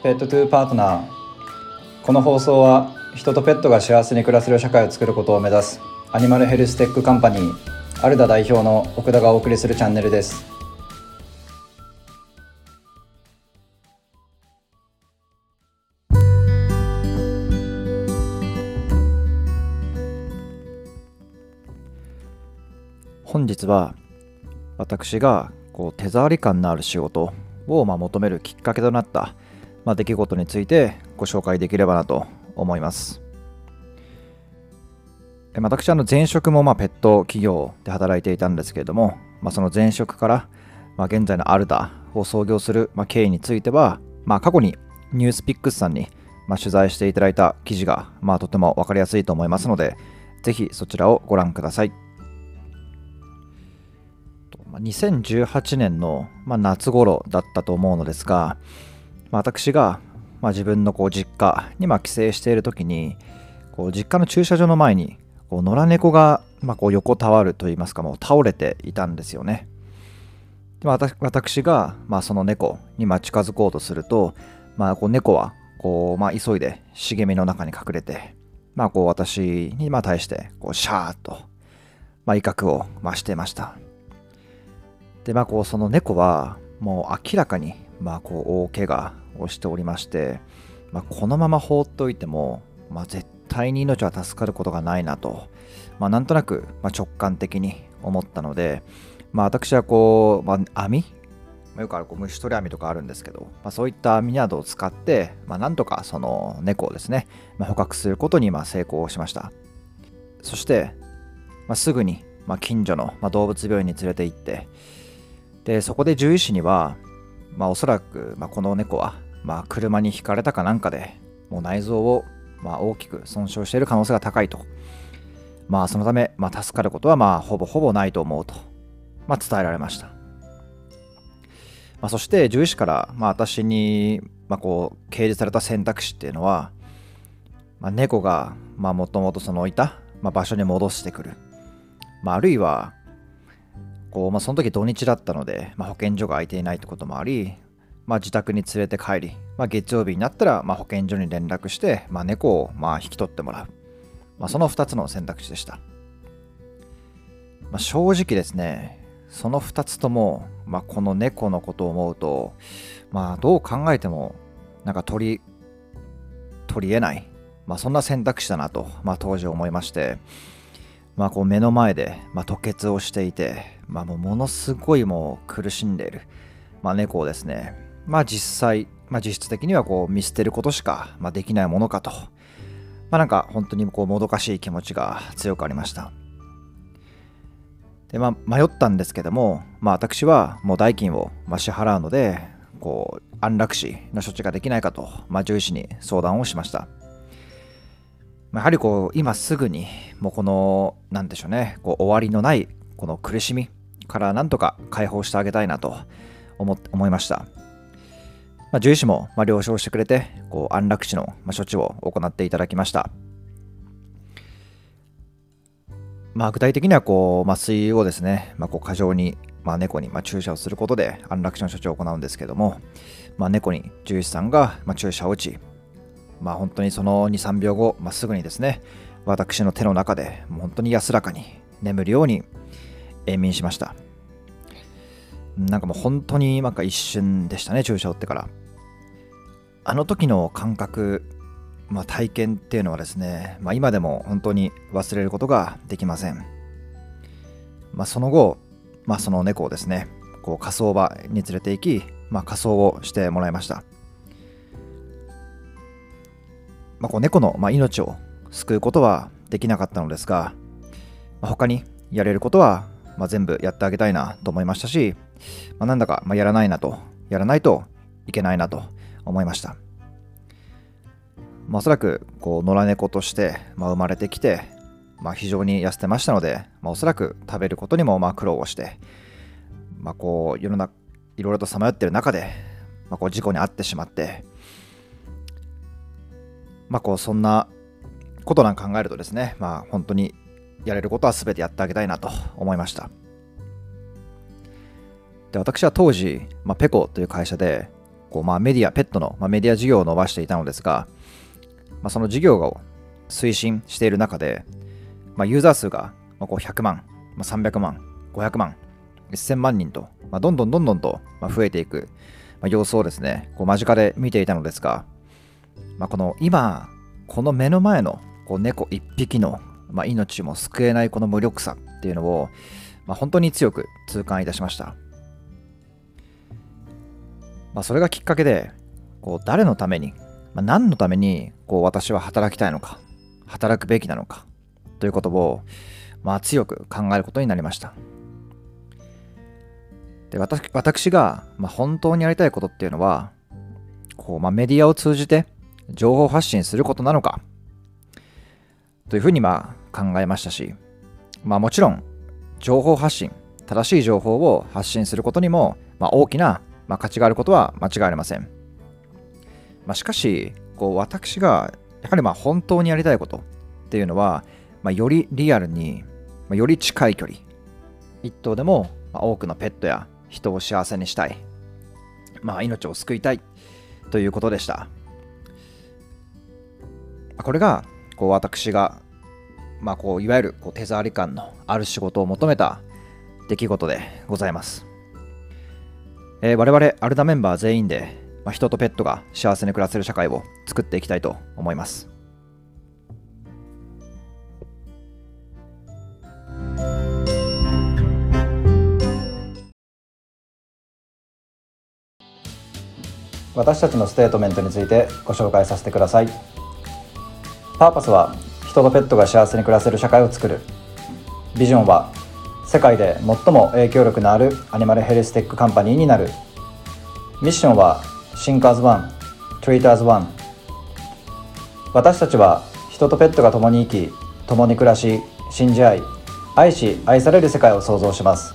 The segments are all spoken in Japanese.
Pet to Partner。この放送は人とペットが幸せに暮らせる社会を作ることを目指すアニマルヘルステックカンパニーアルダ代表の奥田がお送りするチャンネルです。本日は私がこう手触り感のある仕事をまあ求めるきっかけとなった、まあ、出来事についてご紹介できればなと思います。私はの前職もまあペット企業で働いていたんですけれども、まあ、その前職からまあ現在のアルダを創業するま経緯については、まあ、過去にニュースピックスさんにまあ取材していただいた記事がまあとても分かりやすいと思いますので、ぜひそちらをご覧ください。2018年の、まあ、夏頃だったと思うのですが、まあ、私が、まあ、自分のこう実家にま帰省している時にこう実家の駐車場の前にこう野良猫が、まあ、こう横たわるといいますかもう倒れていたんですよね。で私が、まあ、その猫にま近づこうとすると、まあ、こう猫はこう、まあ、急いで茂みの中に隠れて、まあ、こう私にま対してこうシャーッと、まあ、威嚇を増していました。で、まあ、こう、その猫は、もう明らかに、まあ、こう、大怪我をしておりまして、まあ、このまま放っておいても、まあ、絶対に命は助かることがないなと、まあ、なんとなく、ま、直感的に思ったので、まあ、私はこう、まあ、網よくあるこう虫取り網とかあるんですけど、まあ、そういった網などを使って、まあ、なんとかその猫をですね、まあ、捕獲することにまあ成功しました。そして、まあ、すぐに、まあ、近所の、まあ、動物病院に連れて行って、で、そこで獣医師には、まあ、おそらく、まあ、この猫は、まあ、車にひかれたかなんかで、もう内臓を、まあ、大きく損傷している可能性が高いと。まあ、そのため、まあ、助かることは、まあ、ほぼほぼないと思うと、まあ、伝えられました。まあ、そして、獣医師から、まあ、私に、まあ、こう、掲示された選択肢っていうのは、まあ、猫が、まあ、もともとそのいた、まあ、場所に戻してくる。まあ、あるいは、こう、まあ、その時土日だったので、まあ、保健所が空いていないってこともあり、まあ、自宅に連れて帰り、まあ、月曜日になったら、まあ、保健所に連絡して、まあ、猫をまあ引き取ってもらう。まあ、その2つの選択肢でした。まあ、正直ですね、その2つとも、まあ、この猫のことを思うと、まあ、どう考えても、なんか取り、取り得ない、まあ、そんな選択肢だなと、まあ、当時思いまして、まあ、こう目の前で、まあ、吐血をしていて、まあ、もうものすごいもう苦しんでいる、まあ、猫をですね、まあ、実際、まあ、実質的にはこう見捨てることしか、まあ、できないものかと、まあ、なんか本当にこうもどかしい気持ちが強くありました。でまあ、迷ったんですけども、まあ、私はもう代金をま支払うのでこう安楽死の処置ができないかと、まあ、獣医師に相談をしました。やはりこう今すぐにもうこの何でしょうねこう終わりのないこの苦しみからなんとか解放してあげたいなと思思いました。まあ、獣医師もまあ了承してくれてこう安楽死のまあ処置を行っていただきました。まあ、具体的にはこう麻酔をですね、まあ、こう過剰に、まあ、猫にま注射をすることで安楽死の処置を行うんですけども、まあ、猫に獣医師さんがまあ注射を打ち、まあ、本当にその2、3秒後、まあ、すぐにですね、私の手の中で本当に安らかに眠るように永眠しました。なんかもう本当になんか一瞬でしたね、注射を打ってから。あの時の感覚、まあ、体験っていうのはですね、まあ、今でも本当に忘れることができません。まあ、その後、まあ、その猫をですね、こう火葬場に連れて行き、まあ、火葬をしてもらいました。まあ、こう猫の、まあ、命を救うことはできなかったのですが、まあ、他にやれることは、まあ、全部やってあげたいなと思いましたし、まあ、なんだか、まあ、やらないなと、やらないといけないなと思いました。まあ、おそらくこう野良猫として、まあ、生まれてきて、まあ、非常に痩せてましたので、まあ、おそらく食べることにもまあ苦労をして、まあ、こう世の中いろいろとさまよっている中で、まあ、こう事故に遭ってしまって、まあ、こうそんなことなんか考えるとですね、まあ、本当にやれることは全てやってあげたいなと思いました。で私は当時、まあ、ペコという会社でこう、まあ、メディア、ペットの、まあ、メディア事業を伸ばしていたのですが、まあ、その事業を推進している中で、まあ、ユーザー数がまあこう100万、まあ、300万、500万、1000万人と、まあ、どんどんどんどんと増えていく、まあ、様子をですね、こう間近で見ていたのですが、まあ、この今、この目の前のこう猫一匹の、まあ、命も救えないこの無力さっていうのを、まあ、本当に強く痛感いたしました。まあ、それがきっかけで、こう誰のために、まあ、何のためにこう私は働きたいのか、働くべきなのかということを、まあ、強く考えることになりました。で私私が、まあ、本当にやりたいことっていうのは、こうまあ、メディアを通じて情報発信することなのかというふうにまあ考えましたし、まあ、もちろん情報発信正しい情報を発信することにも、まあ、大きな、まあ、価値があることは間違いありません、まあ、しかしこう私がやはりまあ本当にやりたいことっていうのは、まあ、よりリアルに、まあ、より近い距離一頭でも、まあ、多くのペットや人を幸せにしたい、まあ、命を救いたいということでした。これがこう私が、まあ、こういわゆるこう手触り感のある仕事を求めた出来事でございます、えー我々アルダメンバー全員で、まあ、人とペットが幸せに暮らせる社会を作っていきたいと思います。私たちのステートメントについてご紹介させてください。パーパスは人とペットが幸せに暮らせる社会を作る。ビジョンは世界で最も影響力のあるアニマルヘルステックカンパニーになる。ミッションは Think as one, treat as one。私たちは人とペットが共に生き共に暮らし信じ合い愛し愛される世界を創造します。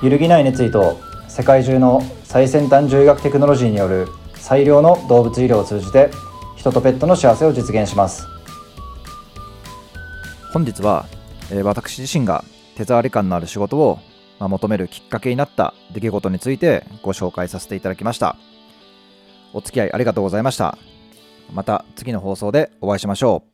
揺るぎない熱意と世界中の最先端獣医学テクノロジーによる最良の動物医療を通じて人とペットの幸せを実現します。本日は、えー私自身が手触り感のある仕事を、まあ求めるきっかけになった出来事についてご紹介させていただきました。お付き合いありがとうございました。また次の放送でお会いしましょう。